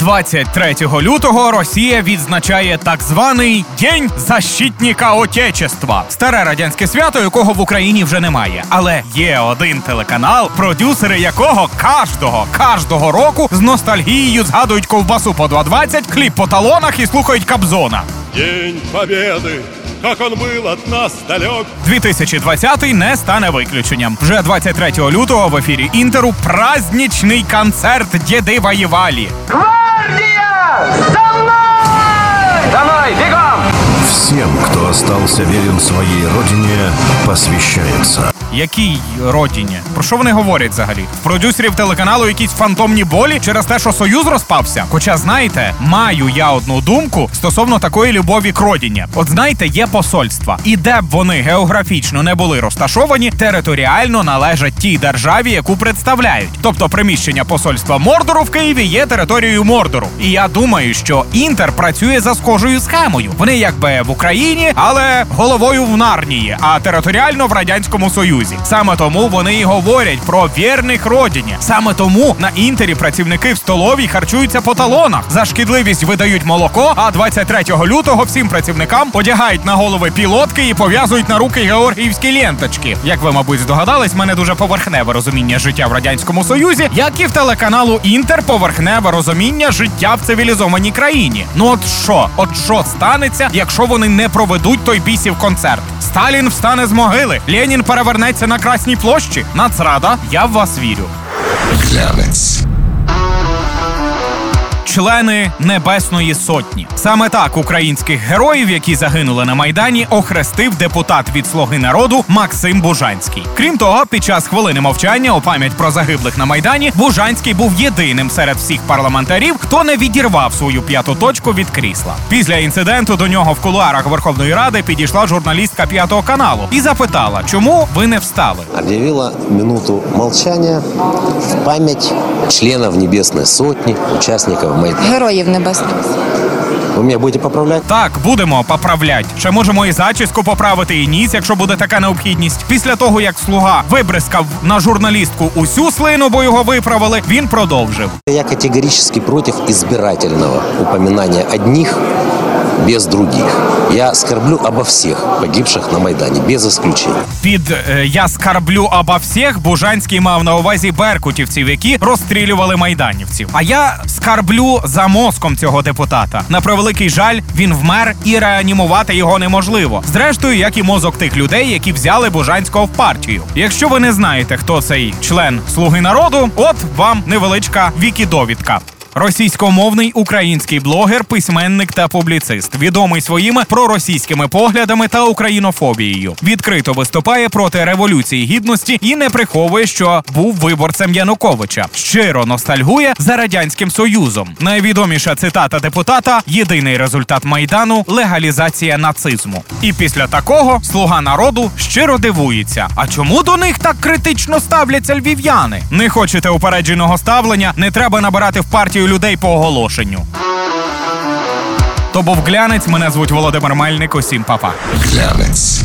23 лютого Росія відзначає так званий День защитника Отечества. Старе радянське свято, якого в Україні вже немає. Але є один телеканал, продюсери якого кожного, кожного року з ностальгією згадують ковбасу по 2.20, хліб по талонах і слухають Кабзона. День Победы, как он был от нас далек. 2020 не стане виключенням. Вже 23 лютого в ефірі Інтеру праздничний концерт Діди воювали. Гвардия! За мной! За мной, бегом! Всем, кто остался верен своей родине, посвящается. Якій родині? Про що вони говорять взагалі? Продюсерів телеканалу якісь фантомні болі через те, що союз розпався. Хоча знаєте, маю я одну думку стосовно такої любові к родині. От знаєте, є посольства, і де б вони географічно не були розташовані, територіально належать тій державі, яку представляють. Тобто приміщення посольства Мордору в Києві є територією Мордору. І я думаю, що Інтер працює за схожою схемою. Вони якби в Україні, але головою в Нарнії, а територіально в радянському союзі. Саме тому вони і говорять про вірних родині. Саме тому на інтері працівники в столовій харчуються по талонах. За шкідливість видають молоко. А 23 лютого всім працівникам одягають на голови пілотки і пов'язують на руки георгіївські ленточки. Як ви, мабуть, здогадались, мене дуже поверхневе розуміння життя в радянському союзі, як і в телеканалу Інтер поверхневе розуміння життя в цивілізованій країні. Ну от що, от що станеться, якщо вони не проведуть той бісів концерт? Сталін встане з могили, Ленін перевернеться на Красній площі. Нацрада, я в вас вірю. Глянец. Члени Небесної Сотні. Саме так українських героїв, які загинули на майдані, охрестив депутат від Слуги народу Максим Бужанський. Крім того, під час хвилини мовчання у пам'ять про загиблих на майдані Бужанський був єдиним серед всіх парламентарів, хто не відірвав свою п'яту точку від крісла. Після інциденту до нього в кулуарах Верховної Ради підійшла журналістка п'ятого каналу і запитала, чому ви не встали. объявила минуту молчания в память членов Небесной Сотни, участников Майдана. Героїв небесних. Ви мене будете поправляти? Так, будемо поправляти. Ще можемо і зачіску поправити, і ніс, якщо буде така необхідність. Після того, як слуга вибризкав на журналістку усю слину, бо його виправили, він продовжив. Я категорично проти ізбирательного упоминання одних без других. Я скорблю обо всех погибших на Майдане, без исключения. Під е, я скарблю обо всіх Бужанський мав на увазі беркутівців, які розстрілювали майданівців. А я скарблю за мозком цього депутата. На превеликий жаль, він вмер і реанімувати його неможливо. Зрештою, як і мозок тих людей, які взяли Бужанського в партію. Якщо ви не знаєте, хто цей член Слуги народу, от вам невеличка вікідовідка. Російськомовний український блогер, письменник та публіцист, відомий своїми проросійськими поглядами та українофобією. Відкрито виступає проти революції гідності і не приховує, що був виборцем Януковича. Щиро ностальгує за радянським союзом. Найвідоміша цитата депутата: єдиний результат майдану легалізація нацизму. І після такого слуга народу щиро дивується. А чому до них так критично ставляться львів'яни? Не хочете упередженого ставлення? Не треба набирати в партію людей по оголошенню. То був глянець. Мене звуть Володимир Мельник. Усім па-па. Глянец.